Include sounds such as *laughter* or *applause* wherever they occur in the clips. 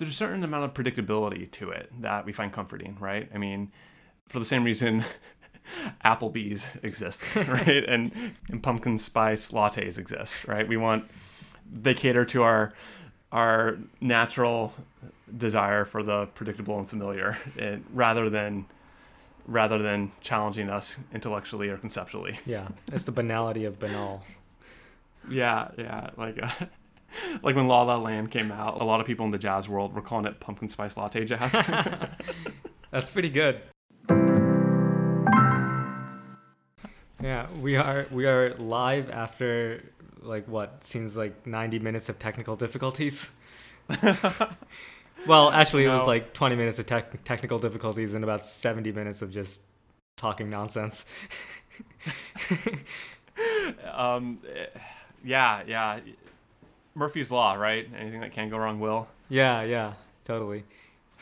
there's a certain amount of predictability to it that we find comforting, right? I mean, for the same reason *laughs* Applebee's exists, *laughs* right? and and pumpkin spice lattes exist, right? We want they cater to our our natural desire for the predictable and familiar, and *laughs* rather than rather than challenging us intellectually or conceptually. Yeah, it's the banality of banal. Yeah, yeah, like. Uh, *laughs* like when La La Land came out, a lot of people in the jazz world were calling it pumpkin spice latte jazz. *laughs* That's pretty good. Yeah, we are we are live after like what seems like 90 minutes of technical difficulties. *laughs* well, actually, it was like 20 minutes of tech technical difficulties and about 70 minutes of just talking nonsense. um, yeah, yeah. Murphy's Law, right? Anything that can go wrong will. yeah, yeah, totally.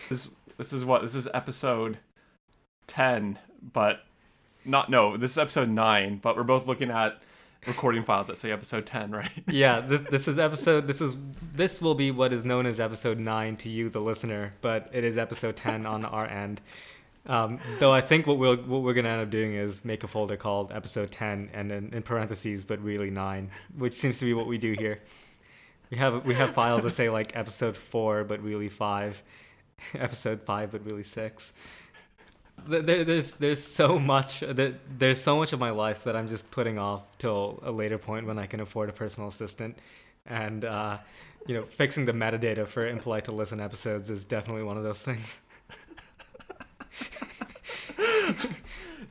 This this is what this is episode ten, but not no. This is episode nine, but we're both looking at recording files that say episode ten, right? *laughs* Yeah, this this is episode this is this will be what is known as episode 9 to you the listener, but it is episode 10 on our end. Um, though I think what we'll what we're gonna end up doing is make a folder called episode 10 and then in parentheses but really 9, which seems to be what we do here. We have we have files that say like episode 4 but really 5, *laughs* episode 5 but really 6. There, there- there's there's so much there, there's so much of my life that I'm just putting off till a later point when I can afford a personal assistant, and uh, you know fixing the metadata for impolite to listen episodes is definitely one of those things.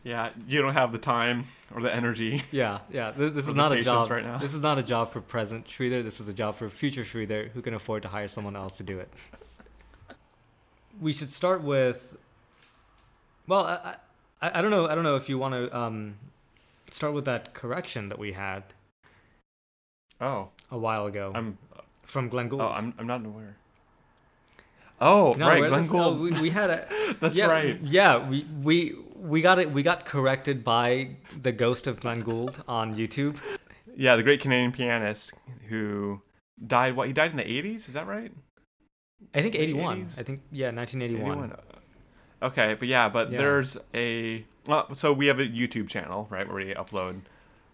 Yeah, you don't have the time or the energy. Yeah, yeah. This, this is not a job right now. This is not a job for present Sridhar. This is a job for future Sridhar who can afford to hire someone else to do it. We should start with. Well, I, I, I don't know. I don't know if you want to um, start with that correction that we had Oh, a while ago I'm. from Glenn Gould. Oh, I'm. I'm not aware. Oh, No, right, Glenn oh, Gould. we, we had a. *laughs* That's yeah, right. Yeah, we we we got it. We got corrected by the ghost of Glenn Gould on YouTube. Yeah, the great Canadian pianist who died. What he died in the 80s? Is that right? I think eighty one. 80s? I think yeah, nineteen eighty one. 81. Okay, but yeah, but Yeah. there's a well, so we have a YouTube channel, right, where we upload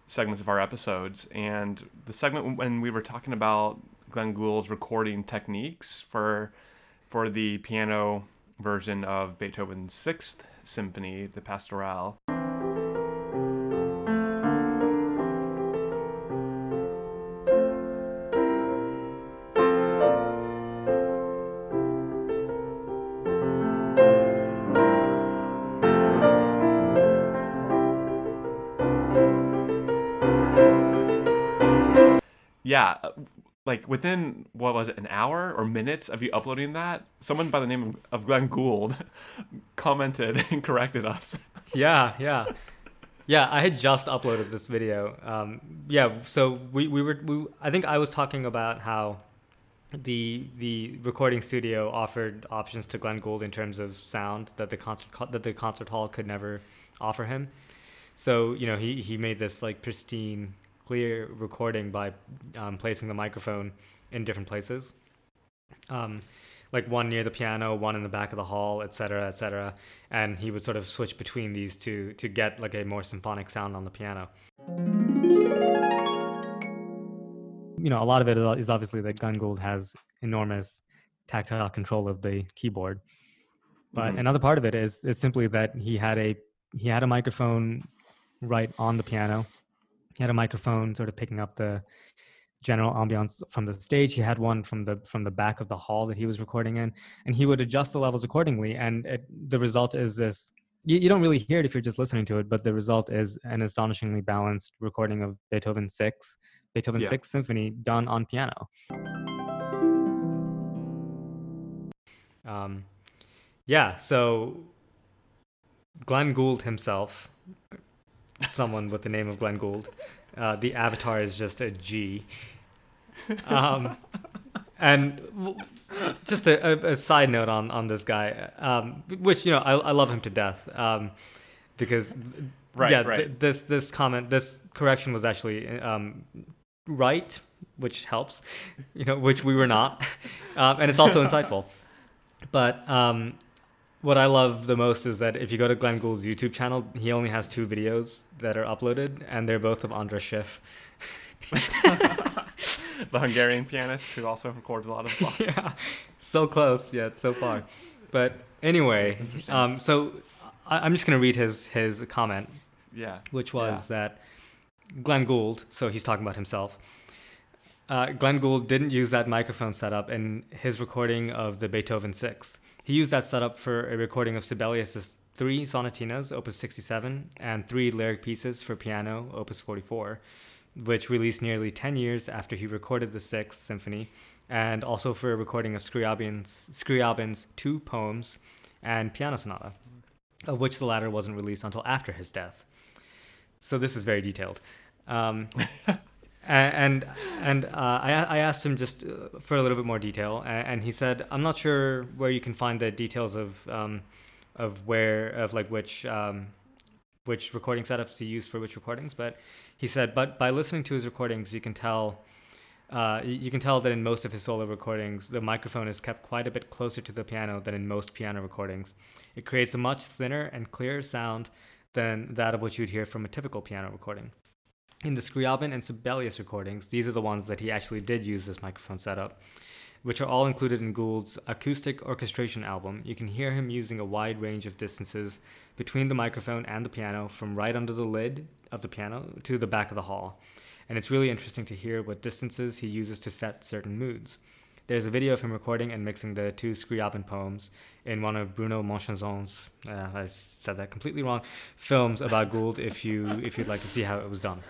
segments of our episodes, and the segment when we were talking about Glenn Gould's recording techniques for for the piano version of Beethoven's Sixth Symphony, the Pastoral. Yeah, like within what was it, an hour or minutes of you uploading that, someone by the name of, Glenn Gould *laughs* commented and corrected us. *laughs* Yeah, yeah, yeah. I had just uploaded this video. Um, yeah, so we we were we, I think I was talking about how the the recording studio offered options to Glenn Gould in terms of sound that the concert that the concert hall could never offer him. So you know he he made this like pristine, clear recording by um, placing the microphone in different places. Um, like one near the piano, one in the back of the hall, etc., cetera, et cetera. And he would sort of switch between these two to get like a more symphonic sound on the piano. You know, a lot of it is obviously that Glenn Gould has enormous tactile control of the keyboard. But Mhm. another part of it is is simply that he had a he had a microphone right on the piano. He had a microphone sort of picking up the general ambiance from the stage. He had one from the from the back of the hall that he was recording in, and he would adjust the levels accordingly. And it, the result is this: you, you don't really hear it if you're just listening to it, but the result is an astonishingly balanced recording of Beethoven Six, Beethoven Yeah. Sixth Symphony done on piano. Um, yeah. So Glenn Gould himself, someone with the name of Glenn Gould. Uh, the avatar is just a G. Um, and w- just a, a, a side note on, on this guy, um, which you know I, I love him to death, um, because Right, yeah, right. th- this this comment, this correction was actually um, right, which helps, you know, which we were not, *laughs* um, and it's also insightful. But um, what I love the most is that if you go to Glenn Gould's YouTube channel, he only has two videos that are uploaded, and they're both of Andras Schiff. *laughs* the Hungarian pianist who also records a lot of. *laughs* yeah, so close yet so far. But anyway, um, so I, am just gonna read his his comment. Yeah. Which was yeah. that Glenn Gould, so he's talking about himself. Uh, Glenn Gould didn't use that microphone setup in his recording of the Beethoven Sixth. He used that setup for a recording of Sibelius's three sonatinas, Opus 67, and three lyric pieces for piano, Opus 44, which released nearly 10 years after he recorded the Sixth Symphony, and also for a recording of Scriabin's, Scriabin's two poems and piano sonata, of which the latter wasn't released until after his death. So this is very detailed. Um, *laughs* and and uh, I, I asked him just uh, for a little bit more detail, and he said, "I'm not sure where you can find the details of um, of where of like which um, which recording setups he used for which recordings." But he said, "But by listening to his recordings, you can tell." Uh, you can tell that in most of his solo recordings, the microphone is kept quite a bit closer to the piano than in most piano recordings. It creates a much thinner and clearer sound than that of what you'd hear from a typical piano recording in the Scriabin and Sibelius recordings, these are the ones that he actually did use this microphone setup, which are all included in Gould's acoustic orchestration album. You can hear him using a wide range of distances between the microphone and the piano, from right under the lid of the piano to the back of the hall. And it's really interesting to hear what distances he uses to set certain moods. There's a video of him recording and mixing the two Scriabin poems in one of Bruno Monchanson's, uh, I said that completely wrong, films about Gould if, you, if you'd like to see how it was done.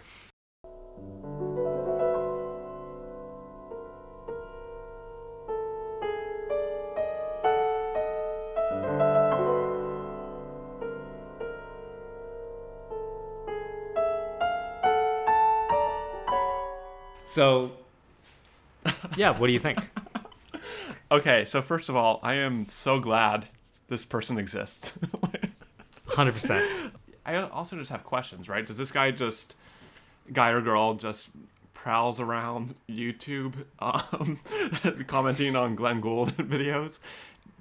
So, *laughs* yeah, what do you think? Okay, so first of all, I am so glad this person exists. *laughs* 100%. I also just have questions, right? Does this guy just guy or girl just prowls around YouTube um, *laughs* commenting on Glenn Gould *laughs* videos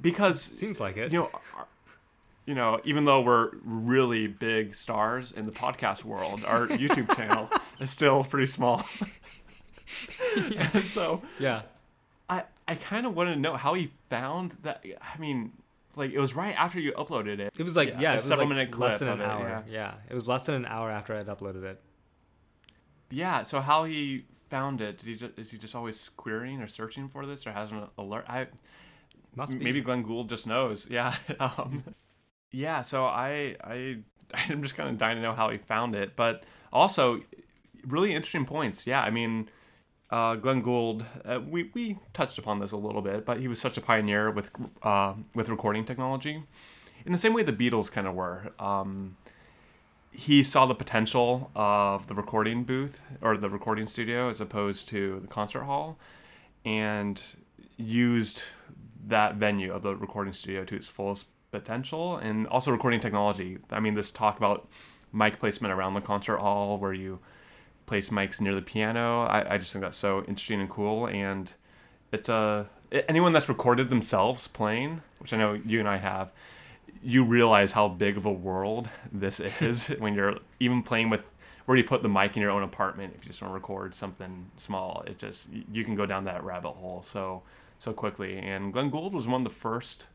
because seems like it. You know, you know, even though we're really big stars in the podcast world, our YouTube channel is still pretty small. yeah. And so yeah, I I kind of wanted to know how he found that. I mean, like it was right after you uploaded it. It was like yeah, yeah it was several like minute clip less than an it, hour. Yeah. yeah, it was less than an hour after I'd uploaded it. Yeah. So how he found it? Did he just, is he just always querying or searching for this, or has an alert? I must be. maybe Glenn Gould just knows. *laughs* Yeah. um, yeah. So I I *laughs* I'm just kind of dying to know how he found it, but also really interesting points. Yeah. I mean. Uh, Glenn Gould, uh, we, we touched upon this a little bit, but he was such a pioneer with uh, with recording technology, in the same way the Beatles kind of were. Um, he saw the potential of the recording booth or the recording studio as opposed to the concert hall and used that venue of the recording studio to its fullest potential and also recording technology. I mean, this talk about mic placement around the concert hall where you place mics near the piano, I, I just think that's so interesting and cool. And it's uh, a, anyone that's recorded themselves playing, which I know you and I have, you realize how big of a world this *laughs* is when you're even playing with where you put the mic in your own apartment if you just want to record something small it just you can go down that rabbit hole so so quickly and glenn gould was one of the first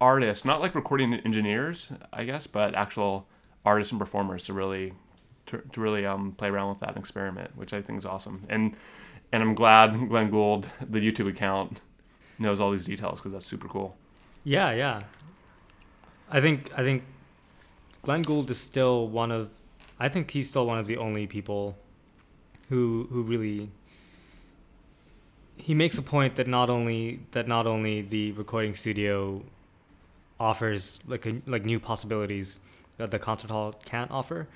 artists not like recording engineers i guess but actual artists and performers to really to, to really um, play around with that and experiment which i think is awesome. And and i'm glad glenn gould the youtube account knows all these details because that's super cool. Yeah yeah. I think I think Glenn Gould is still one of I think he's still one of the only people who who really he makes a point that not only that not only the recording studio offers like a, like new possibilities that the concert hall can't offer,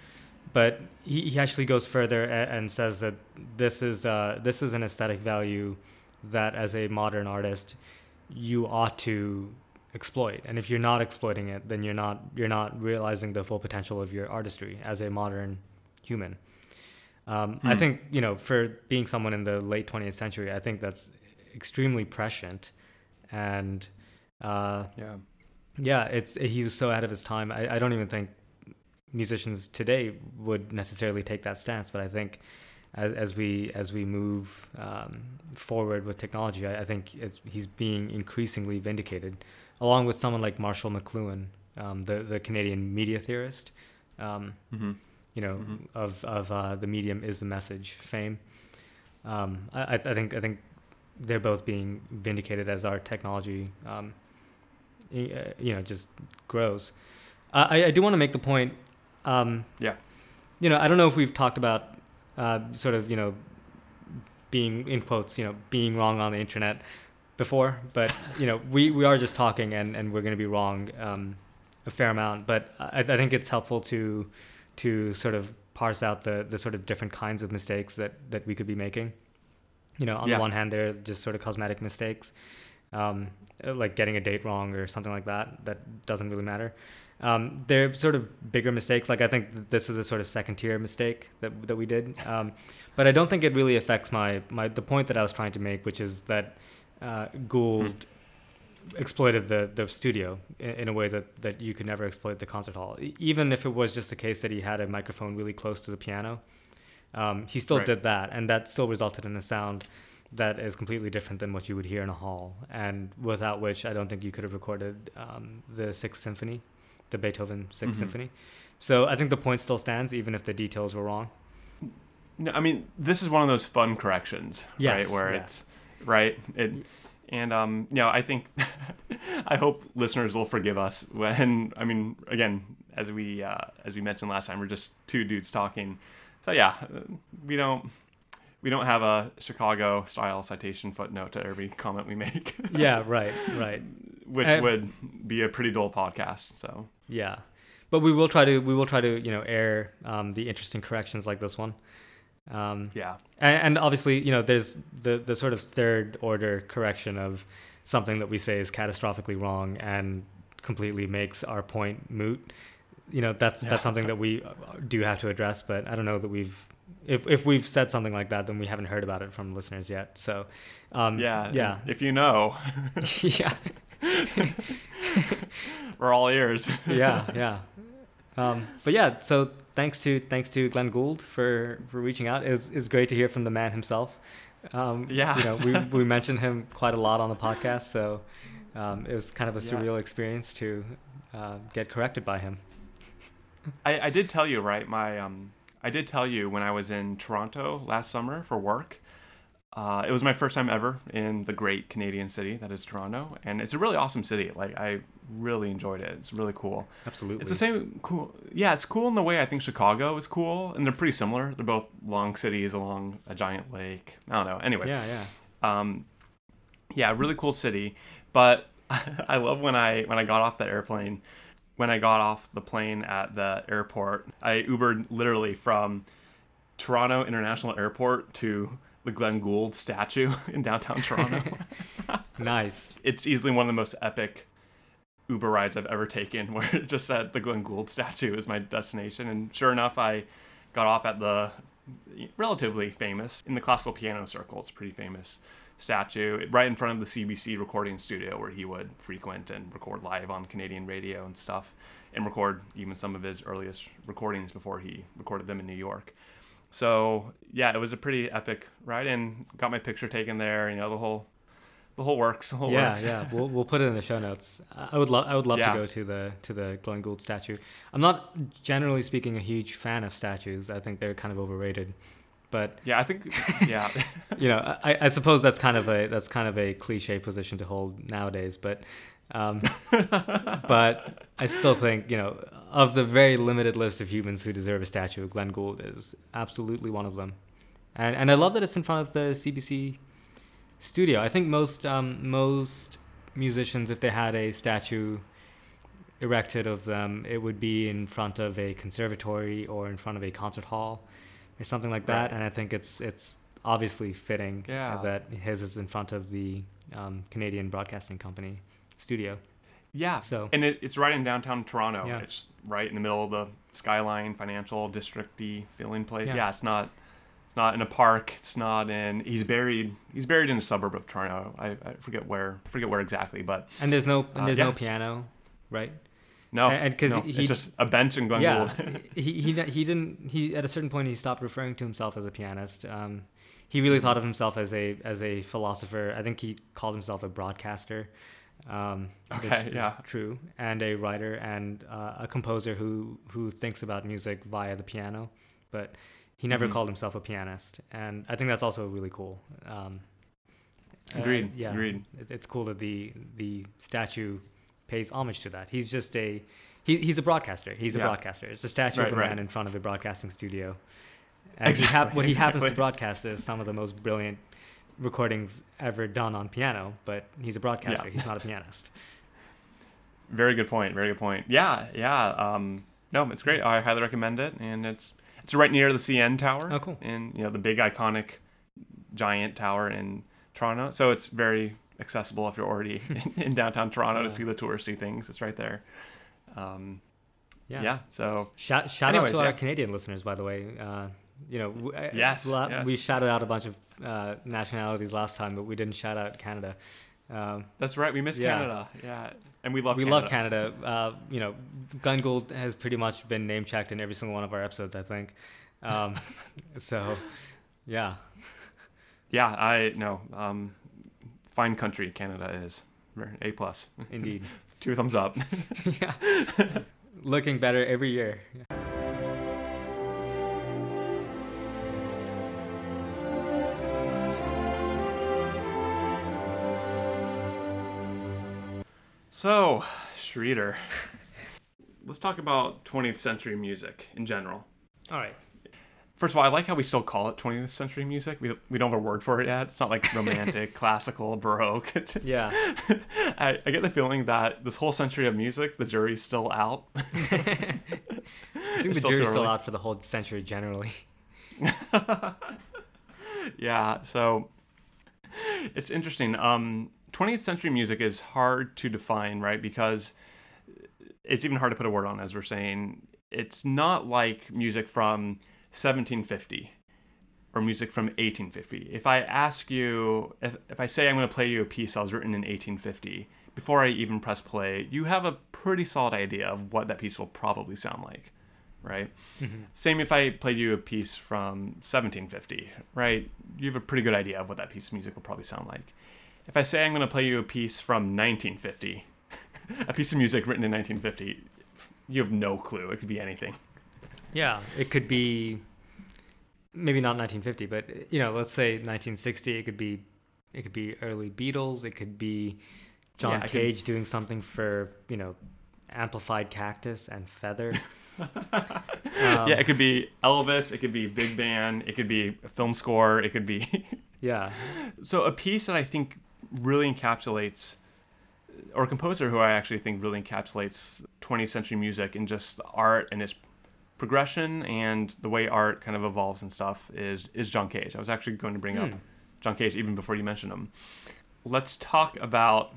but he, he actually goes further and, and says that this is uh, this is an aesthetic value that as a modern artist you ought to exploit and if you're not exploiting it then you're not you're not realizing the full potential of your artistry as a modern human um, hmm. i think you know for being someone in the late 20th century i think that's extremely prescient and Uh, Yeah. yeah, it's he was so ahead of his time. I, I don't even think musicians today would necessarily take that stance, but I think as, as we as we move um, forward with technology, I, I think it's, he's being increasingly vindicated, along with someone like Marshall McLuhan, um, the the Canadian media theorist. Um, Mm-hmm. you know, Mhm. of of uh, the medium is the message fame. Um, I, I think I think they're both being vindicated as our technology, um, uh, you know, just grows. Uh, I I do want to make the point. Um, Yeah. You know, I don't know if we've talked about uh, sort of you know being in quotes you know being wrong on the internet before, but you know we, we are just talking and, and we're going to be wrong um, a fair amount. But I, I think it's helpful to to sort of parse out the, the sort of different kinds of mistakes that, that we could be making. You know, on Yeah. the one hand, they're just sort of cosmetic mistakes, um, like getting a date wrong or something like that. That doesn't really matter. Um, they're sort of bigger mistakes. Like I think th- this is a sort of second tier mistake that, that we did. Um, but I don't think it really affects my, my the point that I was trying to make, which is that uh, Gould exploited the, the studio in, in a way that, that you could never exploit the concert hall. Even if it was just the case that he had a microphone really close to the piano, um, he still Right. did that, and that still resulted in a sound that is completely different than what you would hear in a hall, and without which I don't think you could have recorded um, the Sixth Symphony, the Beethoven 6th Mhm. Symphony. So I think the point still stands, even if the details were wrong. No, I mean this is one of those fun corrections, Yes, right? Where yeah. it's right. It and um, you know, I think *laughs* I hope listeners will forgive us when I mean, again, as we uh, as we mentioned last time, we're just two dudes talking. So yeah, uh, we don't we don't have a Chicago style citation footnote to every comment we make, *laughs* yeah, right, right. *laughs* which Um, would be a pretty dull podcast. So Yeah, but we will try to we will try to you know air um, the interesting corrections like this one. Um, yeah, and, and obviously, you know, there's the the sort of third order correction of something that we say is catastrophically wrong and completely makes our point moot. You know, that's Yeah. that's something that we do have to address. But I don't know that we've if if we've said something like that, then we haven't heard about it from listeners yet. So, um, yeah, yeah, If you know, *laughs* *laughs* yeah, *laughs* we're all ears. yeah, yeah. Um, but yeah, so thanks to thanks to Glenn Gould for for reaching out. It's it's great to hear from the man himself. Um, Yeah. you know, we we mentioned him quite a lot on the podcast, so um, it was kind of a Yeah. surreal experience to uh, get corrected by him. I, I did tell you, right? My um, I did tell you when I was in Toronto last summer for work. Uh, it was my first time ever in the great Canadian city that is Toronto, and it's a really awesome city. Like I really enjoyed it. It's really cool. Absolutely, It's the same cool. Yeah, it's cool in the way I think Chicago is cool, and they're pretty similar. They're both long cities along a giant lake. I don't know. Anyway, Yeah, yeah. um, yeah, really cool city. But *laughs* I love when I when I got off the airplane. When I got off the plane at the airport, I Ubered literally from Toronto International Airport to the Glenn Gould statue *laughs* in downtown Toronto. *laughs* Nice. it's easily one of the most epic Uber rides I've ever taken, *laughs* where it just said the Glenn Gould statue is my destination. And sure enough, I got off at the relatively famous, in the classical piano circle, it's pretty famous statue, right in front of the CBC recording studio where he would frequent and record live on Canadian radio and stuff, and record even some of his earliest recordings before he recorded them in New York. So yeah, it was a pretty epic ride, and got my picture taken there. You know the whole, the whole works. The whole yeah, works. yeah. We'll we'll put it in the show notes. I would love I would love Yeah. to go to the to the Glenn Gould statue. I'm not generally speaking a huge fan of statues. I think they're kind of overrated. But Yeah, I think yeah. *laughs* you know, I, I suppose that's kind of a that's kind of a cliche position to hold nowadays. But um, but I still think you know of the very limited list of humans who deserve a statue, Glenn Gould is absolutely one of them. And and I love that it's in front of the CBC studio. I think most um, most musicians, if they had a statue erected of them, it would be in front of a conservatory or in front of a concert hall or something like that. Right. And I think it's it's obviously fitting uh, Yeah. that his is in front of the um, Canadian Broadcasting Company studio. Yeah. So- and it, it's right in downtown Toronto. Yeah. It's right in the middle of the skyline financial districty feeling place. Yeah. Yeah. it's not It's not in a park. It's not in. He's buried. He's buried in a suburb of Toronto. I, I forget where. Forget where exactly, but And there's no and Uh, there's yeah. no piano, right? No, And- and 'cause no, he- just a bench in Glenn Yeah, Gould. he, he he didn't he at a certain point he stopped referring to himself as a pianist. Um, he really thought of himself as a as a philosopher. I think he called himself a broadcaster. Um, Okay, yeah. true, and a writer and uh, a composer who who thinks about music via the piano, but he never Mhm. called himself a pianist, and I think that's also really cool. Um, uh, Agreed, yeah, agreed. it- it's cool that the the statue pays homage to that. He's just a he, he's a broadcaster. He's a Yeah. broadcaster. It's a statue Right, of a man in front of a broadcasting studio. And Exactly, hap- what he happens to broadcast is some of the most brilliant recordings ever done on piano, but he's a broadcaster. Yeah. He's not a pianist. *laughs* Very good point. Very good point. Yeah, yeah. Um, no, it's great. I highly recommend it, and it's it's right near the CN Tower. Oh, cool. And you know the big iconic giant tower in Toronto, so it's very accessible if you're already *laughs* in, in downtown Toronto Yeah. to see the touristy things. It's right there. Um, Yeah. yeah. So Shout, shout Anyways, out to yeah. our Canadian listeners, by the way. Uh, you know, Yes, la- yes. we shouted out a bunch of uh, nationalities last time, but we didn't shout out Canada. Um, that's right. We miss Yeah. Canada. Yeah, and we love. Canada We Canada. love Canada. Uh, you know, Glenn Gould has pretty much been name checked in every single one of our episodes, I think. Um, *laughs* so, yeah, Yeah, I know. Um, fine country Canada is. A plus. *laughs* indeed. Two thumbs up. *laughs* *laughs* yeah, looking better every year. So, Sridhar, let's talk about 20th century music in general. All right. First of all, I like how we still call it 20th century music. We, we don't have a word for it yet. It's not like romantic, *laughs* classical, baroque. *laughs* Yeah. I, I get the feeling that this whole century of music, the jury's still out. *laughs* I think It's the still jury's still out for the whole century generally. yeah, so it's interesting. Um, 20th century music is hard to define, right? Because it's even hard to put a word on, as we're saying. It's not like music from 1750 or music from 1850. If I ask you, if, if I say I'm going to play you a piece that was written in 1850, before I even press play, you have a pretty solid idea of what that piece will probably sound like, right? Mm-hmm. Same if I played you a piece from 1750, right? You have a pretty good idea of what that piece of music will probably sound like. If I say I'm going to play you a piece from 1950, *laughs* a piece of music written in 1950, you have no clue. It could be anything. Yeah, it could be maybe not 1950, but you know, let's say 1960. It could be it could be early Beatles. It could be John Yeah, I could- Cage doing something for you know amplified cactus and feather. *laughs* Um, yeah, it could be Elvis, it could be big band, it could be a film score, it could be. *laughs* yeah, so a piece that I think really encapsulates, or a composer who I actually think really encapsulates 20th century music and just art and its progression and the way art kind of evolves and stuff is is John Cage. I was actually going to bring up Hmm. John Cage even before you mentioned him. Let's talk about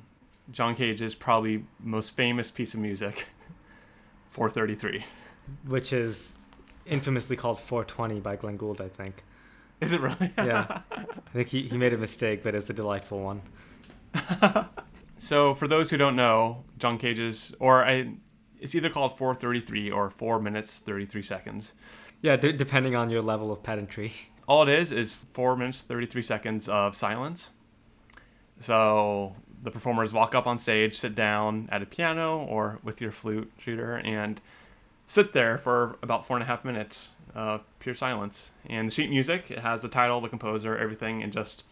John Cage's probably most famous piece of music, *laughs* 433. which is infamously called 420 by Glenn Gould, I think. Is it really? Yeah, *laughs* I think he, he made a mistake, but it's a delightful one. *laughs* So, for those who don't know, John Cage's, or I, it's either called 433 or 4 minutes 33 seconds. Yeah, d- depending on your level of pedantry. *laughs* All it is is 4 minutes 33 seconds of silence. So, the performers walk up on stage, sit down at a piano or with your flute shooter, and sit there for about four and a half minutes, uh, pure silence. And the sheet music, it has the title, the composer, everything, and just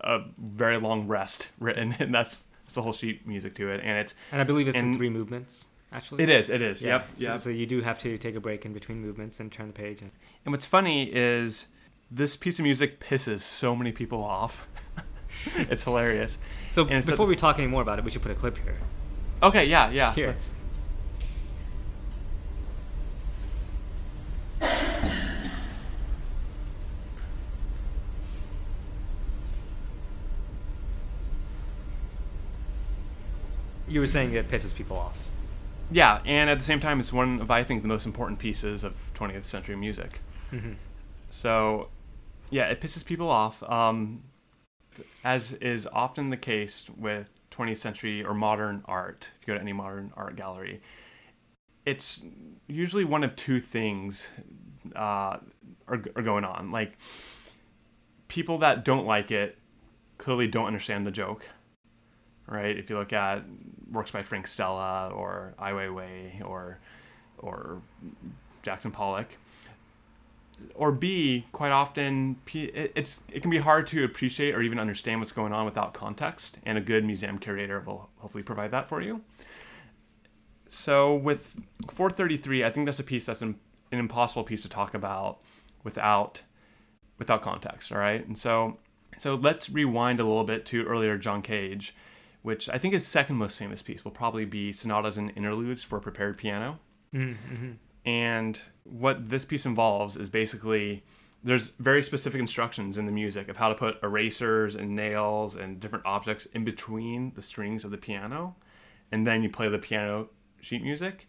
a very long rest *laughs* written, and that's, that's the whole sheet music to it. And it's And I believe it's in three movements, actually. It is. It is. Yeah, Yep. So, yep. so you do have to take a break in between movements and turn the page. And And what's funny is this piece of music pisses so many people off. *laughs* it's hilarious. so And before we talk any more about it, we should put a clip here. Okay. Yeah. Yeah. Here. let's- You were saying it pisses people off. Yeah, and at the same time, it's one of I think the most important pieces of 20th century music. hmm So, yeah, it pisses people off. Um, as is often the case with 20th century or modern art, if you go to any modern art gallery, it's usually one of two things uh, are, are going on. Like, people that don't like it clearly don't understand the joke, right? If you look at works by Frank Stella or Ai Weiwei or or Jackson Pollock, or B, quite often it's it can be hard to appreciate or even understand what's going on without context, and a good museum curator will hopefully provide that for you. So with 433, I think that's a piece that's an, an impossible piece to talk about without without context. All right, and so so let's rewind a little bit to earlier John Cage, which I think his second most famous piece will probably be sonatas and interludes for prepared piano. Mm-hmm. And what this piece involves is basically there's very specific instructions in the music of how to put erasers and nails and different objects in between the strings of the piano. And then you play the piano sheet music.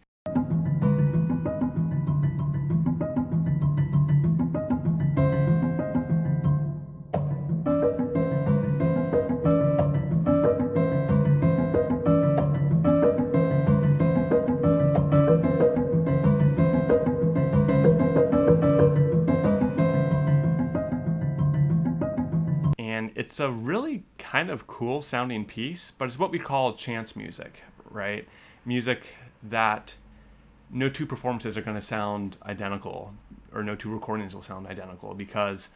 It's a really kind of cool sounding piece, but it's what we call chance music, right? Music that no two performances are going to sound identical or no two recordings will sound identical because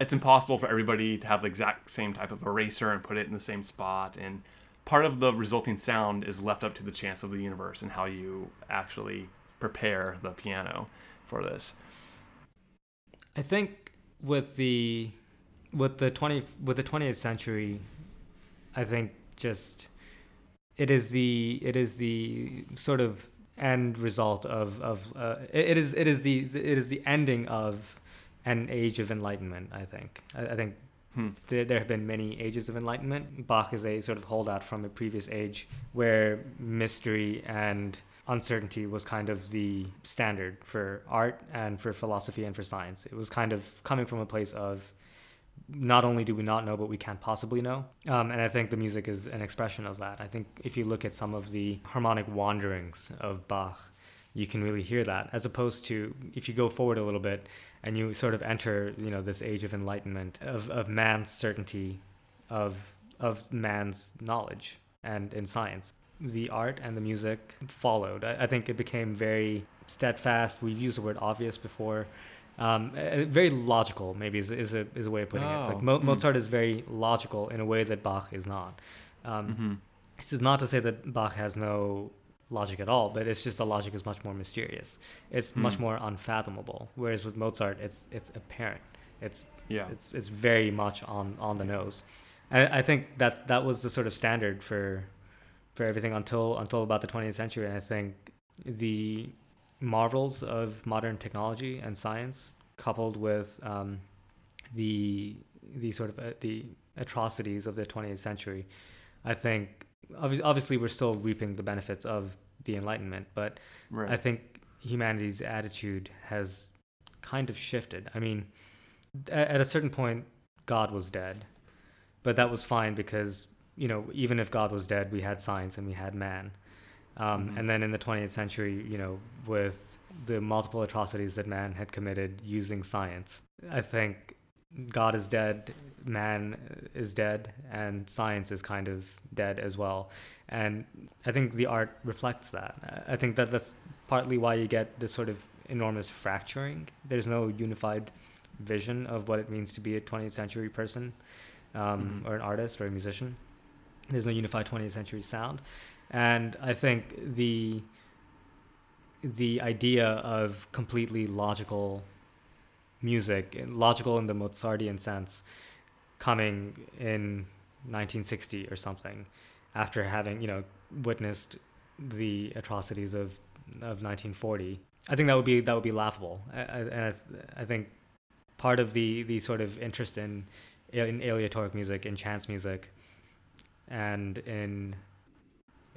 it's impossible for everybody to have the exact same type of eraser and put it in the same spot and part of the resulting sound is left up to the chance of the universe and how you actually prepare the piano for this. I think with the with the 20 with the 20th century i think just it is the it is the sort of end result of of uh, it is it is the it is the ending of an age of enlightenment i think. I, I think hmm. there, there have been many ages of enlightenment. Bach is a sort of holdout from a previous age where mystery and uncertainty was kind of the standard for art and for philosophy and for science. It was kind of coming from a place of not only do we not know, but we can't possibly know. Um, and I think the music is an expression of that. I think if you look at some of the harmonic wanderings of Bach, you can really hear that, as opposed to if you go forward a little bit and you sort of enter, you know, this age of enlightenment, of, of man's certainty, of, of man's knowledge and in science. The art and the music followed. I, I think it became very steadfast. We've used the word obvious before um, very logical maybe is, is, a, is a way of putting oh. it like Mo- hmm. mozart is very logical in a way that bach is not um, mm-hmm. this is not to say that bach has no logic at all but it's just the logic is much more mysterious it's mm. much more unfathomable whereas with mozart it's it's apparent it's yeah it's it's very much on on the nose and i think that that was the sort of standard for for everything until until about the 20th century and i think the marvels of modern technology and science, coupled with um, the the sort of uh, the atrocities of the 20th century, I think obviously we're still reaping the benefits of the Enlightenment, but right. I think humanity's attitude has kind of shifted. I mean, at a certain point, God was dead, but that was fine because you know even if God was dead, we had science and we had man. Um, mm-hmm. And then in the 20th century, you know, with the multiple atrocities that man had committed using science, I think God is dead, man is dead, and science is kind of dead as well. And I think the art reflects that. I think that that's partly why you get this sort of enormous fracturing. There's no unified vision of what it means to be a 20th century person um, mm-hmm. or an artist or a musician. There's no unified 20th century sound and I think the the idea of completely logical music, logical in the Mozartian sense, coming in 1960 or something, after having you know witnessed the atrocities of of 1940, I think that would be that would be laughable, I, and I, I think part of the the sort of interest in in aleatoric music, in chance music, and in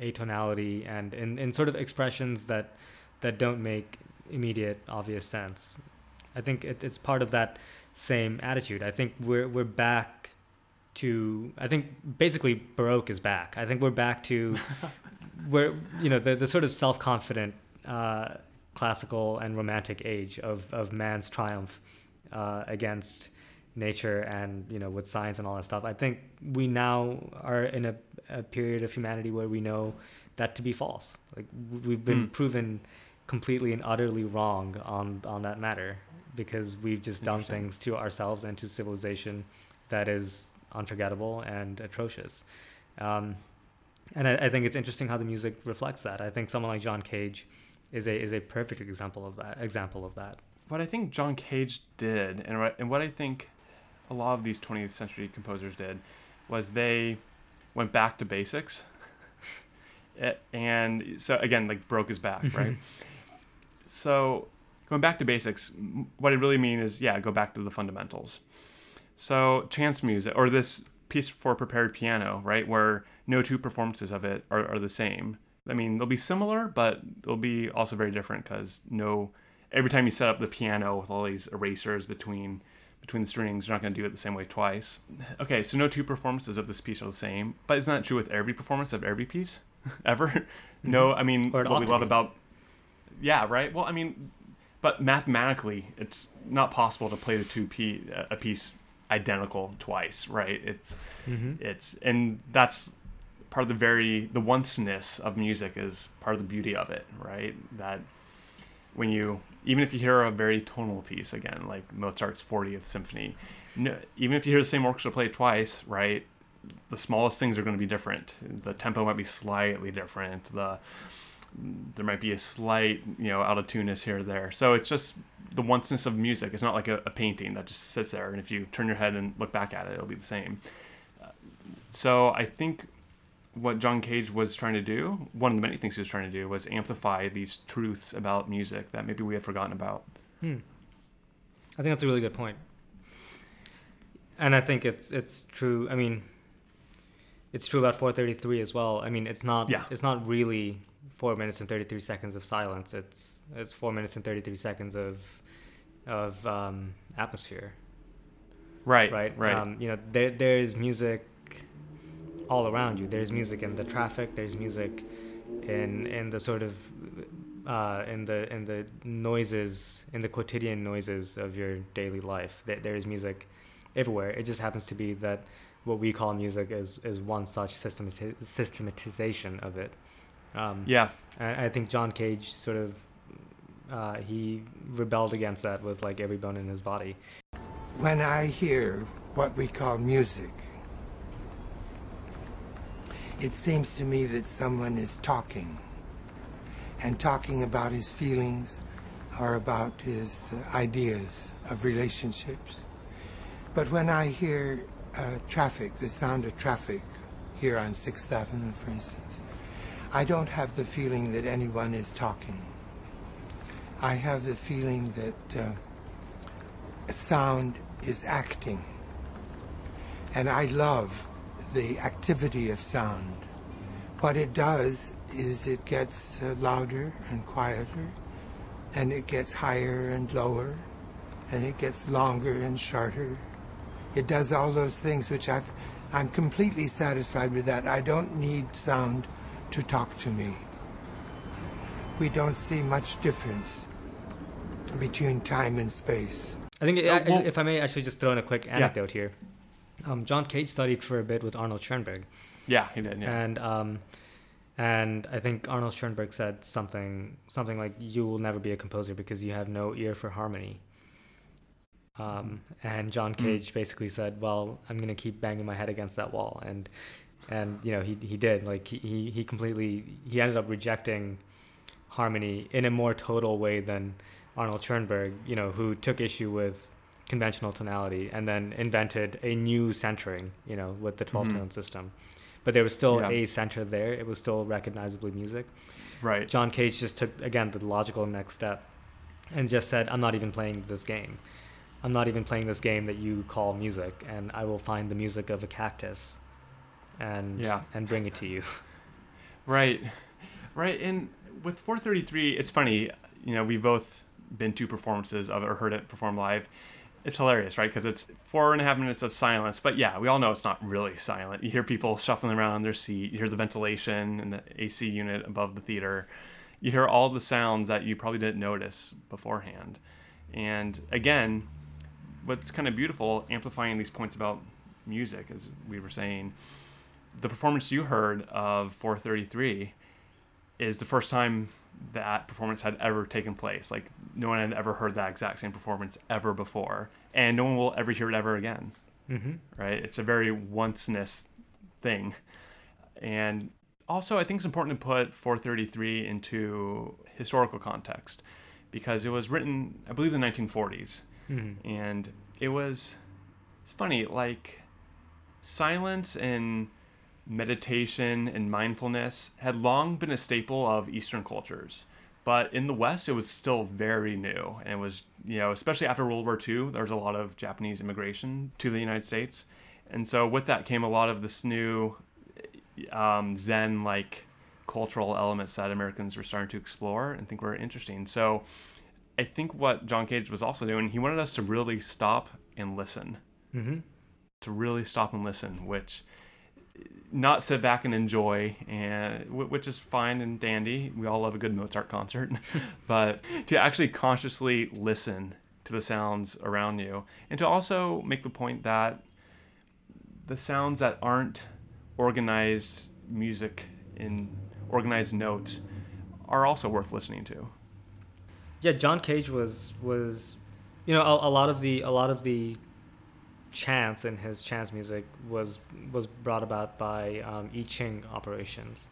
atonality and in, in sort of expressions that that don't make immediate obvious sense. I think it, it's part of that same attitude. I think we're we're back to. I think basically Baroque is back. I think we're back to *laughs* where you know the the sort of self confident. Uh, classical and romantic age of, of man's triumph uh, against nature and you know with science and all that stuff i think we now are in a, a period of humanity where we know that to be false. Like we've been mm. proven completely and utterly wrong on on that matter because we've just done things to ourselves and to civilization that is unforgettable and atrocious. Um, and I, I think it's interesting how the music reflects that. I think someone like john cage is a is a perfect example of that example of that. What I think John Cage did, and and what I think a lot of these 20th century composers did was they went back to basics. *laughs* and so again, like broke his back, right? *laughs* so going back to basics, what I really mean is, yeah, go back to the fundamentals. So chance music, or this piece for prepared piano, right, where no two performances of it are, are the same. I mean, they'll be similar, but they'll be also very different because no, every time you set up the piano with all these erasers between between the strings. You're not going to do it the same way twice. Okay, so no two performances of this piece are the same, but isn't that true with every performance of every piece *laughs* ever? Mm-hmm. no, I mean what we love be. about yeah, right. Well, I mean, but mathematically, it's not possible to play the two p a piece identical twice, right? It's mm-hmm. it's and that's part of the very the onceness of music is part of the beauty of it, right? That when you even if you hear a very tonal piece again, like Mozart's 40th Symphony, no, even if you hear the same orchestra play twice, right? The smallest things are going to be different. The tempo might be slightly different. The there might be a slight, you know, out of tuneness here or there. So it's just the onceness of music. It's not like a, a, painting that just sits there, and if you turn your head and look back at it, it'll be the same. So I think what John Cage was trying to do, one of the many things he was trying to do, was amplify these truths about music that maybe we had forgotten about. Hmm. I think that's a really good point. And I think it's it's true. I mean, it's true about 433 as well. I mean, it's not yeah. it's not really four minutes and 33 seconds of silence. It's it's four minutes and 33 seconds of of um, atmosphere. Right. Right. Right. Um, you know, there there is music all around you. There's music in the traffic. There's music in in the sort of uh, in the in the noises in the quotidian noises of your daily life. There is music everywhere. It just happens to be that what we call music is is one such systemati- systematization of it. Um, yeah, I, I think John Cage sort of uh, he rebelled against that with like every bone in his body. When I hear what we call music, it seems to me that someone is talking and talking about his feelings or about his uh, ideas of relationships. But when I hear uh, traffic, the sound of traffic here on 6th Avenue, for instance, I don't have the feeling that anyone is talking. I have the feeling that uh, sound is acting. And I love the activity of sound. What it does is it gets uh, louder and quieter, and it gets higher and lower, and it gets longer and shorter. It does all those things which I've, I'm completely satisfied with that. I don't need sound to talk to me. We don't see much difference between time and space. I think, uh, well, if I may actually just throw in a quick anecdote yeah. here. Um, John Cage studied for a bit with Arnold Schoenberg. Yeah, he did. Yeah. And um, and I think Arnold Schoenberg said something something like, "You will never be a composer because you have no ear for harmony." Um, and John hmm. Cage mm. basically said, "Well, I'm gonna keep banging my head against that wall," and and you know he he did like he he completely he ended up rejecting harmony in a more total way than Arnold Schoenberg, you know, who took issue with conventional tonality and then invented a new centering, you know, with the 12 mm-hmm. tone system. But there was still yeah. a center there. It was still recognizably music. Right. John Cage just took again the logical next step and just said, "I'm not even playing this game. I'm not even playing this game that you call music, and I will find the music of a cactus, and yeah. and bring it to you." *laughs* Right, right. And with 433, it's funny. You know, we've both been to performances of it or heard it performed live, it's hilarious, right? Because it's four and a half minutes of silence. But yeah, we all know it's not really silent. You hear people shuffling around in their seat. You hear the ventilation and the AC unit above the theater. You hear all the sounds that you probably didn't notice beforehand. And again, what's kind of beautiful, amplifying these points about music, as we were saying, the performance you heard of 433 is the first time that performance had ever taken place. Like no one had ever heard that exact same performance ever before, and no one will ever hear it ever again. Mm-hmm. Right? It's a very onceness thing, and also I think it's important to put 433 into historical context because it was written, I believe, in the 1940s, Mm-hmm. and it was. It's funny, like silence and meditation and mindfulness had long been a staple of Eastern cultures. But in the West, it was still very new. And it was, you know, especially after World War II, there was a lot of Japanese immigration to the United States. And so with that came a lot of this new um, Zen like cultural elements that Americans were starting to explore and think were interesting. So I think what John Cage was also doing, he wanted us to really stop and listen Mm-hmm. to really stop and listen, which not sit back and enjoy, and which is fine and dandy. We all love a good Mozart concert, *laughs* but to actually consciously listen to the sounds around you, and to also make the point that the sounds that aren't organized music in organized notes are also worth listening to. Yeah, John Cage was was, you know, a, a lot of the a lot of the chants in his chants music was was brought about by um, I Ching operations,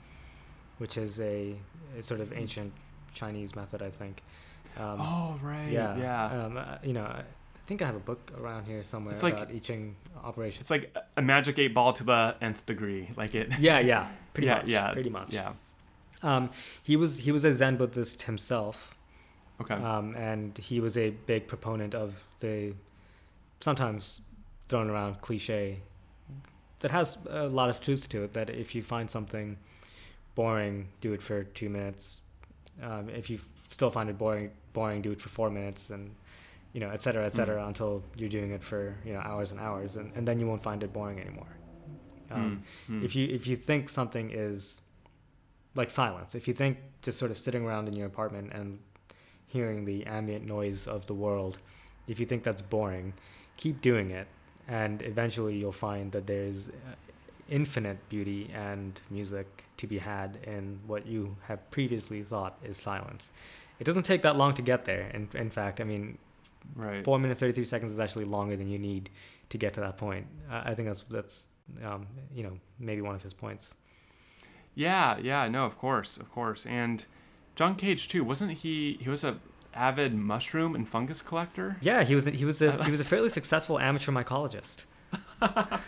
which is a, a sort of ancient Chinese method, I think. Um, oh right, yeah, yeah. Um, uh, you know, I think I have a book around here somewhere It's like- about I Ching operations. It's like a magic eight ball to the nth degree. Like it. yeah, yeah, *laughs* pretty yeah, much. yeah, pretty much. Yeah. Um, he was he was a Zen Buddhist himself. Okay. um, and he was a big proponent of the sometimes thrown around cliche that has a lot of truth to it. That if you find something boring, do it for two minutes. Um, if you still find it boring, boring, do it for four minutes, and you know, et cetera, et cetera, Mm. until you're doing it for you know hours and hours, and, and then you won't find it boring anymore. Um, Mm, mm. If you if you think something is like silence, if you think just sort of sitting around in your apartment and hearing the ambient noise of the world, if you think that's boring, keep doing it, and eventually you'll find that there's uh, infinite beauty and music to be had in what you have previously thought is silence. It doesn't take that long to get there. In, in fact, I mean, right. four minutes thirty three seconds is actually longer than you need to get to that point. Uh, I think that's that's um, you know maybe one of his points. Yeah, yeah, no, of course, of course. And John Cage too, wasn't he? He was a avid mushroom and fungus collector. Yeah, he was a, he was a *laughs* he was a fairly successful amateur mycologist. *laughs*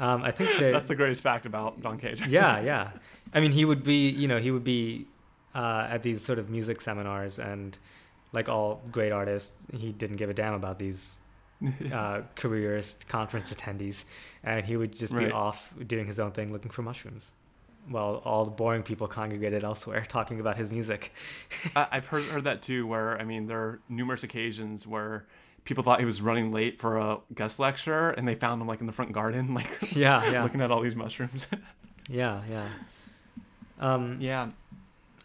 Um, I think that That's the greatest fact about John Cage. yeah, *laughs* yeah. I mean, he would be, you know, he would be uh, at these sort of music seminars, and like all great artists, he didn't give a damn about these uh, careerist conference attendees, and he would just be Right. off doing his own thing, looking for mushrooms, while all the boring people congregated elsewhere, *laughs* talking about his music. *laughs* I've heard heard that too. Where I mean, there are numerous occasions where people thought he was running late for a guest lecture, and they found him like in the front garden, *laughs* like Yeah, yeah, looking at all these mushrooms. yeah, yeah. Um, yeah,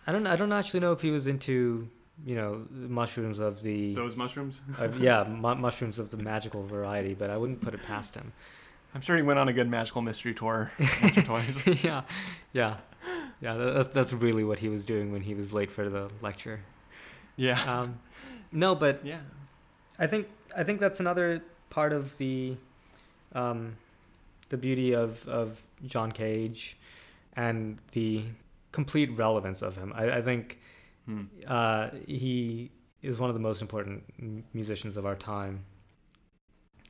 I don't, I don't actually know if he was into, you know, mushrooms of the those mushrooms. of, yeah, mu- mushrooms of the magical variety, but I wouldn't put it past him. I'm sure he went on a good magical mystery tour *laughs* once or twice. *laughs* yeah, yeah, yeah. That's that's really what he was doing when he was late for the lecture. Yeah, Um, no, but yeah, I think I think that's another part of the um, the beauty of of John Cage and the complete relevance of him. I, I think Hmm. uh, he is one of the most important musicians of our time.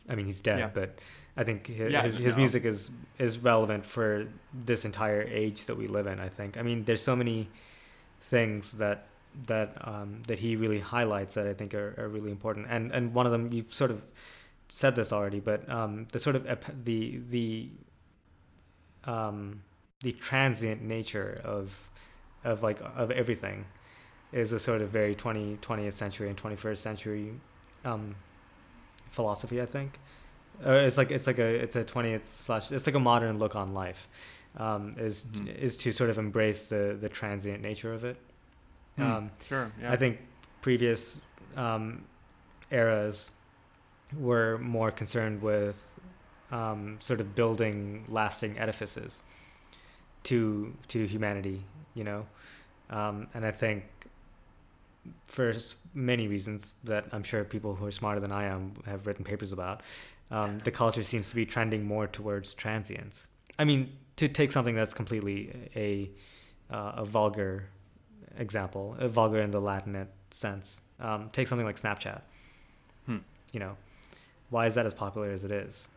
I mean, he's dead, Yeah. but I think his, Yeah, his, his no. music is is relevant for this entire age that we live in. I think. I mean, there's so many things that that um, that he really highlights that I think are, are really important. And and one of them you sort of said this already, but um, the sort of ep- the the um, the transient nature of of like of everything. is a sort of very 20, 20th century and 21st century um, philosophy, I think. Or it's like it's like a it's a 20th slash it's like a modern look on life. Um, is Mhm. is to sort of embrace the the transient nature of it. Hmm, Um, sure. Yeah. I think previous um, eras were more concerned with um, sort of building lasting edifices to to humanity, you know, um, and I think for many reasons that I'm sure people who are smarter than I am have written papers about, um, the culture seems to be trending more towards transience. I mean, to take something that's completely a uh, a vulgar example, a vulgar in the Latin sense, um, take something like Snapchat. Hmm. You know, why is that as popular as it is?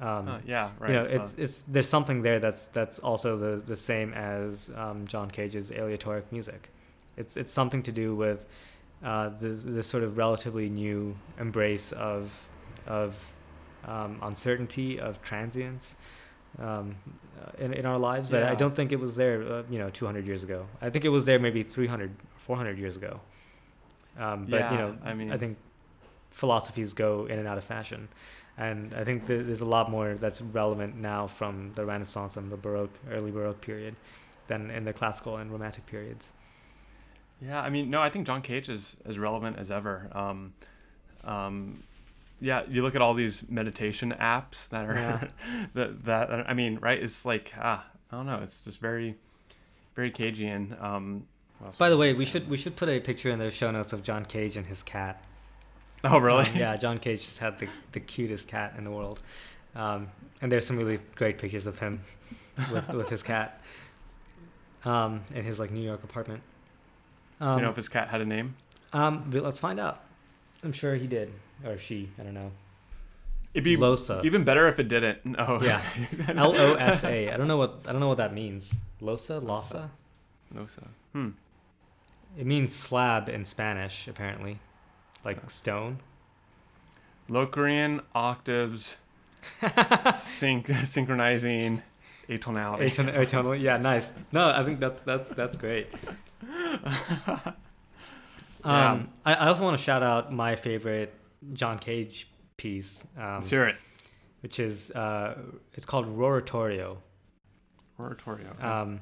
Um, Uh, yeah. Right. you know, it's it's it's there's something there that's that's also the the same as um, John Cage's aleatoric music. It's it's something to do with uh, this this sort of relatively new embrace of of um, uncertainty of transience um, uh, in in our lives that I Yeah. don't think it was there uh, you know 200 years ago. I think it was there maybe 300 400 years ago. Um, but you know, I mean- I think philosophies go in and out of fashion. And I think th- there's a lot more that's relevant now from the Renaissance and the Baroque, early Baroque period, than in the classical and Romantic periods. Yeah, I mean, no, I think John Cage is as relevant as ever. Um, um, yeah, you look at all these meditation apps that are Yeah. *laughs* that that I mean, right? It's like ah, I don't know. It's just very, very Cagean. Um, By the way, we should we should put a picture in the show notes of John Cage and his cat. Oh, really? Um, yeah, John Cage just had the, the cutest cat in the world, um, and there's some really great pictures of him with with his cat um, in his like New York apartment. Um, you know if his cat had a name? um, but let's find out. I'm sure he did, or she. I don't know. It'd be Losa. even better if it didn't. *laughs* No. Yeah. *laughs* L O S A. I don't know what I don't know what that means. Losa, Losa. Losa. Hmm. It means slab in Spanish, apparently, like Yeah. stone. Locrian octaves, *laughs* sync synchronizing atonality. Aton- atonal. Yeah, nice. No, I think that's that's that's great. Yeah. Um, I, I also want to shout out my favorite John Cage piece, um, Let's hear it. which is uh, it's called Roratorio. Oratorio. Um,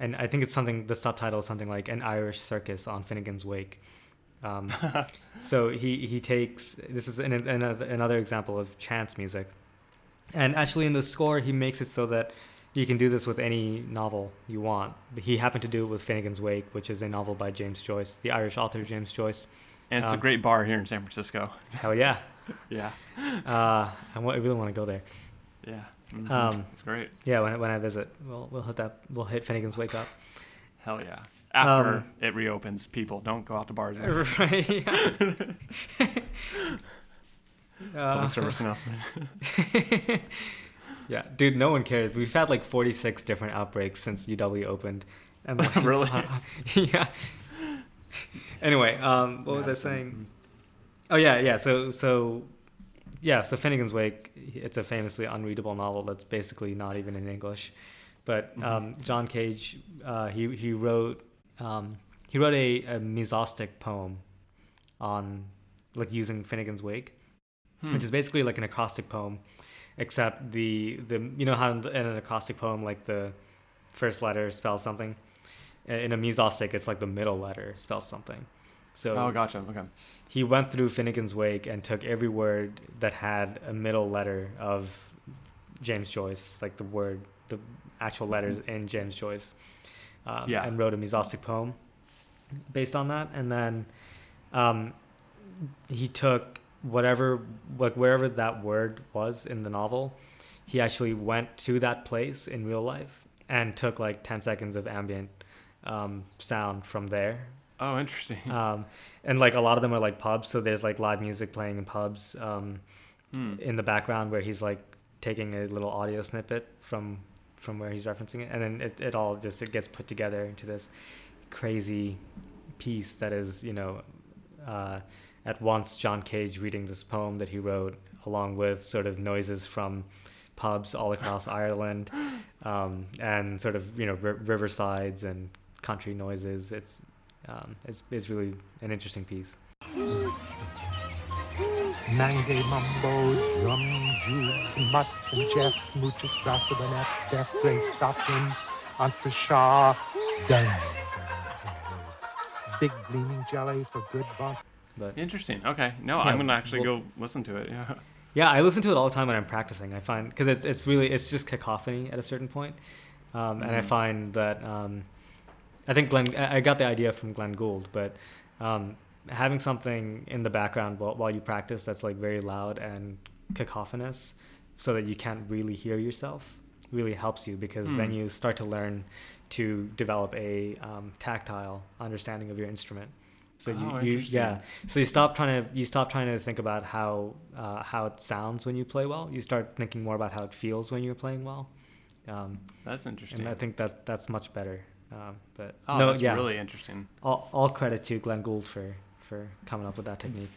and I think it's something. The subtitle is something like "An Irish Circus on Finnegan's Wake." Um, *laughs* so he he takes this is an, another another example of chance music, and actually in the score he makes it so that you can do this with any novel you want. He happened to do it with Finnegan's Wake, which is a novel by James Joyce, the Irish author James Joyce. And it's a um, great bar here in San Francisco. *laughs* Hell yeah! yeah. Uh, I, really want to go there. Yeah. Mhm. Um, it's great. Yeah, when I- when I visit, we'll we'll hit that. We'll hit Finnegan's Wake up. Hell yeah. After Um, it reopens, people don't go out to bars. anymore. *laughs* right. yeah. *laughs* Uh, Public service announcement. Yeah, dude, no one cares. We've had like 46 different outbreaks since UW opened. And like, Really? yeah. *laughs* Anyway, um, what was I saying? Oh yeah, yeah. So so yeah. So Finnegan's Wake. It's a famously unreadable novel that's basically not even in English. But Mhm. um, John Cage, uh, he he wrote um, he wrote a, a mesostic poem on like using Finnegan's Wake Hmm. which is basically like an acrostic poem, except the the you know how in an acrostic poem like the first letter spells something. In a mesostic, it's like the middle letter spells something. So oh, gotcha. Okay. he went through Finnegan's Wake and took every word that had a middle letter of James Joyce, like the word, the actual letters in James Joyce, um, Yeah. and wrote a mesostic poem based on that. And then um, he took whatever, like wherever that word was in the novel, he actually went to that place in real life and took like 10 seconds of ambient um, sound from there Oh, interesting. *laughs* um, and like a lot of them are like pubs so there's like live music playing in pubs um, Hmm. in the background where he's like taking a little audio snippet from from where he's referencing it and then it, it all just it gets put together into this crazy piece that is you know uh, at once john cage reading this poem that he wrote along with sort of noises from pubs all across *laughs* ireland um, and sort of you know r- riversides and country noises it's um, is is really an interesting piece. Mange Mumbo, Drum, Jubes, Mutts and Jeffs, Mooches, Grassabanets, Death, Gray, Stockton, Entreshaw, Done. Big gleaming jelly for good bump. But Interesting. Okay. No, Yeah, I'm gonna actually well- go listen to it. *laughs* Yeah. Yeah, I listen to it all the time when I'm practicing. I find because it's it's really it's just cacophony at a certain point, um, and I Mhm. find that um, I think Glenn I got the idea from Glenn Gould, but um, having something in the background while, while you practice that's like very loud and cacophonous, so that you can't really hear yourself, really helps you because then Hmm. you start to learn to develop a um, tactile understanding of your instrument. So you, Oh, you yeah. So you stop trying to you stop trying to think about how uh, how it sounds when you play well. You start thinking more about how it feels when you're playing well. Um, That's interesting. and I think that that's much better. Um, but oh, no, that's yeah. really interesting. all, all credit to Glenn Gould for for coming up with that technique.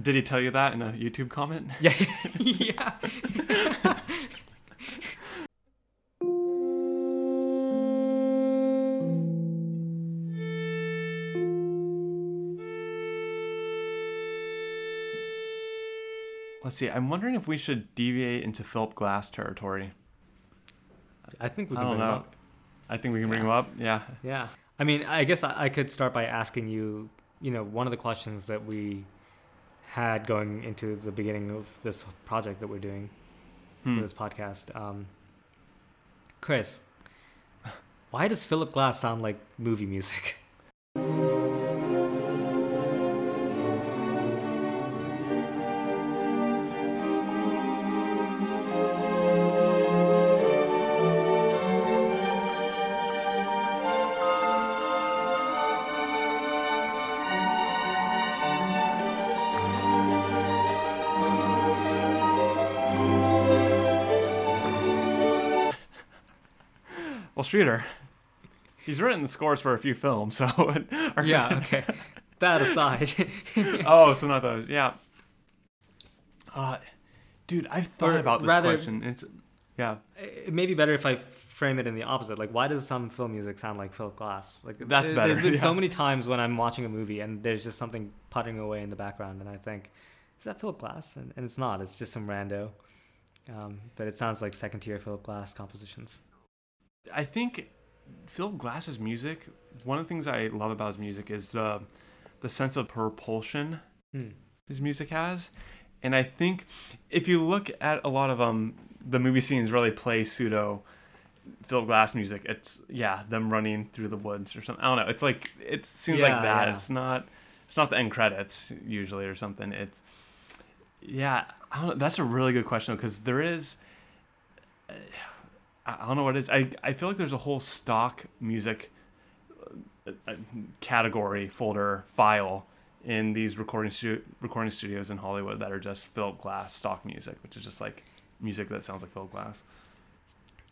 Did he tell you that in a YouTube comment? *laughs* Yeah, yeah. *laughs* Let's see. I'm wondering if we should deviate into Philip Glass territory. I think we I can don't bring him know. up. I think we can bring Yeah. him up. Yeah. Yeah. I mean, I guess I, could start by asking you, you know, one of the questions that we had going into the beginning of this project that we're doing Hmm. for this podcast. Um, Chris, why does Philip Glass sound like movie music? *laughs* Sridhar, he's written the scores for a few films, so. *laughs* yeah, okay. That aside. *laughs* oh, so not those. Yeah. Uh, dude, I've thought Or about this rather- question. It's, yeah. it may be better if I frame it in the opposite. Like, why does some film music sound like Philip Glass? Like, That's there- better, There's been yeah. so many times when I'm watching a movie and there's just something puttering away in the background, and I think, is that Philip Glass? And, and it's not. It's just some rando. Um, but it sounds like second tier Philip Glass compositions. I think Philip Glass's music. One of the things I love about his music is uh, the sense of propulsion Hmm. his music has, and I think if you look at a lot of um the movie scenes really play pseudo Phil Glass music. It's yeah them running through the woods or something. I don't know. It's like it seems Yeah, like that. yeah. It's not. It's not the end credits usually or something. It's yeah. I don't know. That's a really good question because there is. I I don't know what it is. I, I feel like there's a whole stock music uh, uh, category folder file in these recording stu- recording studios in Hollywood that are just Philip Glass stock music, which is just like music that sounds like Philip Glass.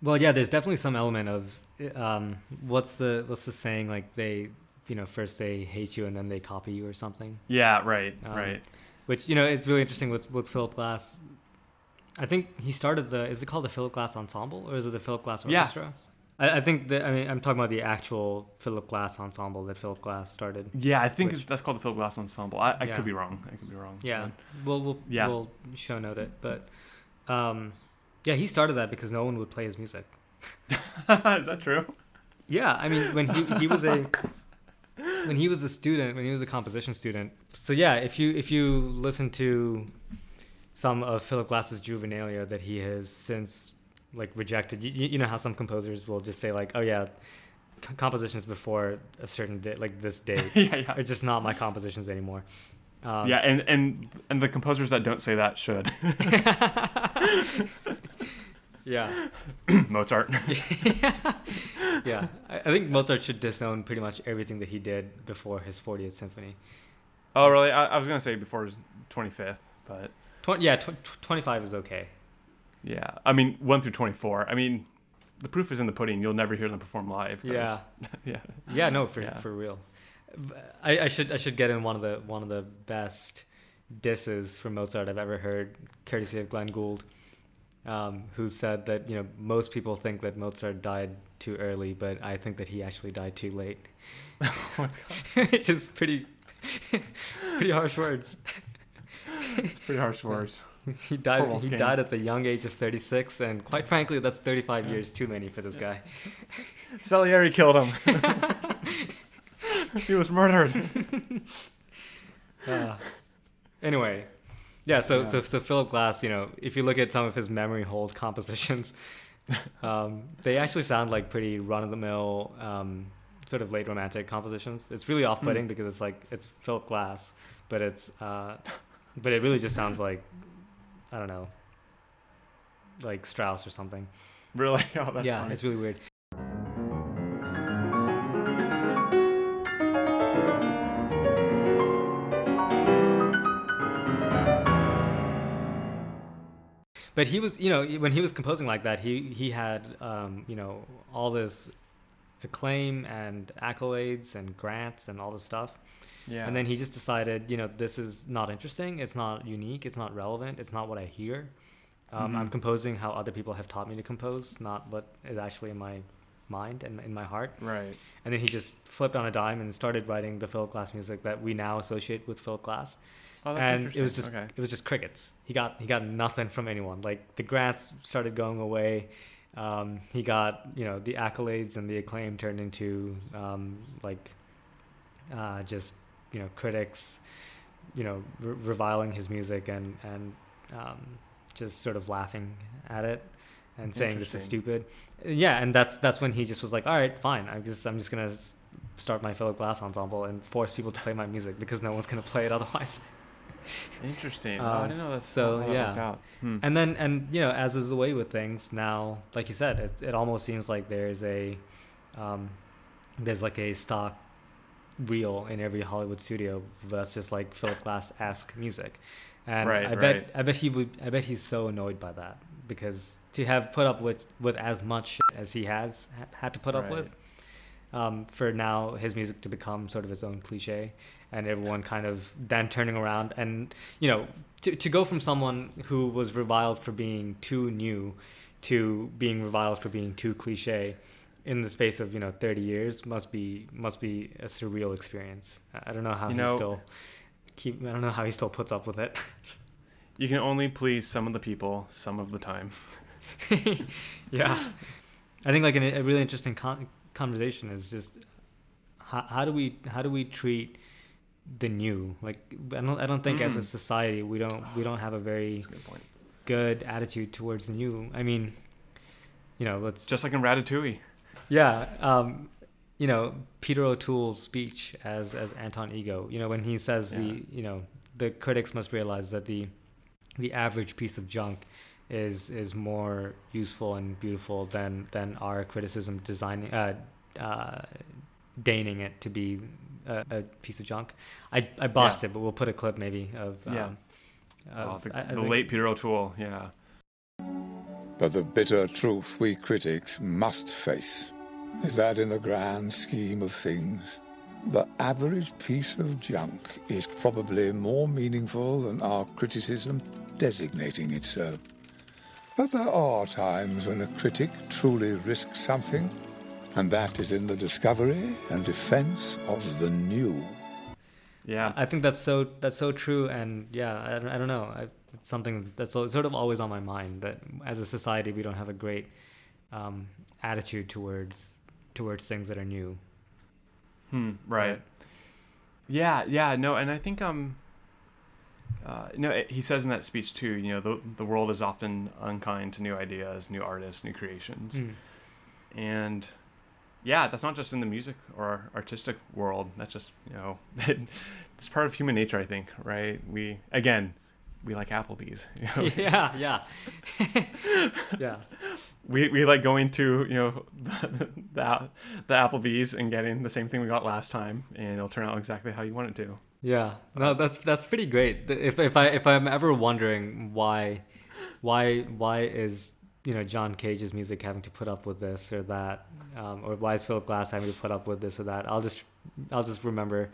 Well, yeah, there's definitely some element of um, what's the what's the saying? Like they, you know, first they hate you and then they copy you or something. Yeah, right, Um, right. Which you know, it's really interesting with with Philip Glass. I think he started the. Is it called the Philip Glass Ensemble or is it the Philip Glass Yeah. Orchestra? I, I think that I mean I'm talking about the actual Philip Glass Ensemble that Philip Glass started. Yeah, I think which- it's, that's called the Philip Glass Ensemble. I, I Yeah. could be wrong. I could be wrong. Yeah, we'll we'll Yeah. we'll show note it, but um, yeah, he started that because no one would play his music. *laughs* Is that true? Yeah, I mean when he he was a *laughs* when he was a student, when he was a composition student. So yeah, if you if you listen to some of Philip Glass's juvenilia that he has since like rejected, you, you know how some composers will just say like, oh yeah, c- compositions before a certain day, like this date, *laughs* yeah, yeah. are just not my compositions anymore. Um, yeah, and, and and the composers that don't say that should. *laughs* *laughs* yeah. *clears throat* Mozart. yeah, I, I think Mozart should disown pretty much everything that he did before his 40th symphony. Oh, really? I, I was gonna say before his 25th, but Tw- yeah, tw- tw- 25 is okay. yeah. I mean, one through 24. I mean, the proof is in the pudding. You'll never hear them perform live. Yeah, *laughs* yeah. yeah, no, for Yeah. for real. I, I should I should get in one of the one of the best disses for Mozart I've ever heard, courtesy of Glenn Gould. um, who said that you know most people think that Mozart died too early, but I think that he actually died too late. *laughs* Oh my god, *laughs* Which is pretty pretty harsh words. It's pretty harsh words. *laughs* He died. He Wolfgang. died at the young age of 36, and quite frankly, that's 35 years too many for this guy. *laughs* Salieri killed him. *laughs* he was murdered. Uh, anyway, yeah. So Yeah. so so Philip Glass, you know, if you look at some of his memory hold compositions, um, they actually sound like pretty run of the mill, um, sort of late romantic compositions. It's really off putting because it's like it's Philip Glass, but it's uh, but it really just sounds like I don't know, like Strauss or something. *laughs* Really? Oh, that's yeah, funny. it's really weird. But he was, you know, when he was composing like that, he he had, um, you know, all this acclaim and accolades and grants and all this stuff. yeah. And then he just decided, you know, this is not interesting. It's not unique. It's not relevant. It's not what I hear. Um, I'm Mhm. composing how other people have taught me to compose, not what is actually in my mind and in my heart. right. And then he just flipped on a dime and started writing the Philip Glass music that we now associate with Philip Glass. Oh, that's and interesting. it was just okay. it was just crickets. He got he got nothing from anyone. Like the grants started going away. Um, he got you know the accolades and the acclaim turned into um, like uh, just you know critics you know re- reviling his music and and um, just sort of laughing at it and saying this is stupid. Yeah, and that's that's when he just was like, all right, fine. I'm just I'm just gonna start my Philip Glass ensemble and force people to play my music because no one's gonna play it otherwise. Interesting. oh, I Um, didn't know that's so, yeah. out. Hmm. And then, and you know, as is the way with things now, like you said, it, it almost seems like there's a, um, there's like a stock reel in every Hollywood studio that's just like Philip Glass esque music, and Right, I bet right. I bet he would I bet he's so annoyed by that because to have put up with with as much as he has ha- had to put up with, um, for now his music to become sort of his own cliche, and everyone kind of then turning around and you know to to go from someone who was reviled for being too new to being reviled for being too cliche in the space of you know 30 years must be must be a surreal experience. I don't know how You he know- still keep i don't know how he still puts up with it. *laughs* You can only please some of the people some of the time. *laughs* yeah. I think like an, a really interesting con- conversation is just how, how do we how do we treat the new like i don't i don't think as a Mm. society we don't we don't have a very a good good attitude towards the new i mean you know let's Just like in Ratatouille. Yeah, um, you know Peter O'Toole's speech as as Anton Ego. You know when he says Yeah. the you know the critics must realize that the the average piece of junk is is more useful and beautiful than than our criticism designing uh, uh, deigning it to be a, a piece of junk. I I botched it, but we'll put a clip maybe of Yeah. um, Oh, the I- I the think- late Peter O'Toole. Yeah. But the bitter truth we critics must face is that in the grand scheme of things, the average piece of junk is probably more meaningful than our criticism designating it so. But there are times when a critic truly risks something, and that is in the discovery and defense of the new. Yeah. I think that's so that's so true, and yeah, I don't, I don't know. I, it's something that's sort of always on my mind that as a society we don't have a great um, attitude towards towards things that are new. Hmm, right. Yeah, yeah, no, and I think um uh, no, it- he says in that speech too. You know, the the world is often unkind to new ideas, new artists, new creations, Mm. and yeah, that's not just in the music or artistic world. That's just you know, *laughs* it's part of human nature. I think, right? We again, we like Applebee's. *laughs* You know? *laughs* yeah, yeah, yeah. we, we like going to you know the, the the Applebee's and getting the same thing we got last time, and it'll turn out exactly how you want it to. Yeah, no, that's that's pretty great. If if I if I'm ever wondering why, why why is you know John Cage's music having to put up with this or that, um, or why is Philip Glass having to put up with this or that? I'll just I'll just remember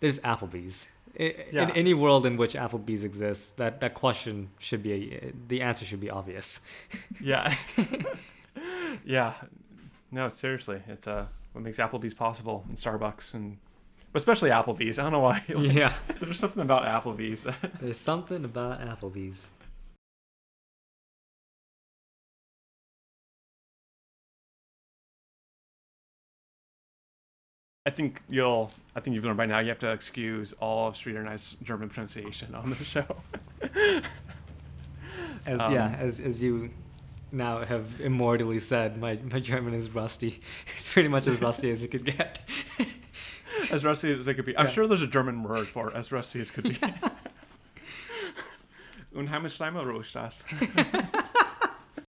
there's Applebee's, In Yeah. any world in which Applebee's exists, that, that question should be the answer should be obvious. Yeah. *laughs* yeah. No, seriously, it's uh, what makes Applebee's possible and Starbucks and but especially Applebee's. I don't know why. *laughs* like, yeah, There's something about Applebee's that *laughs* there's something about Applebee's. I think you'll I think you've learned by now you have to excuse all of Sridhar and I's German pronunciation on the show. *laughs* As Um, yeah, as as you now have immortally said, my my German is rusty. *laughs* It's pretty much as rusty as it could get. *laughs* as rusty as it could be. I'm Yeah. sure there's a German word for it, as rusty as could be. Unheimlich Rohstoff.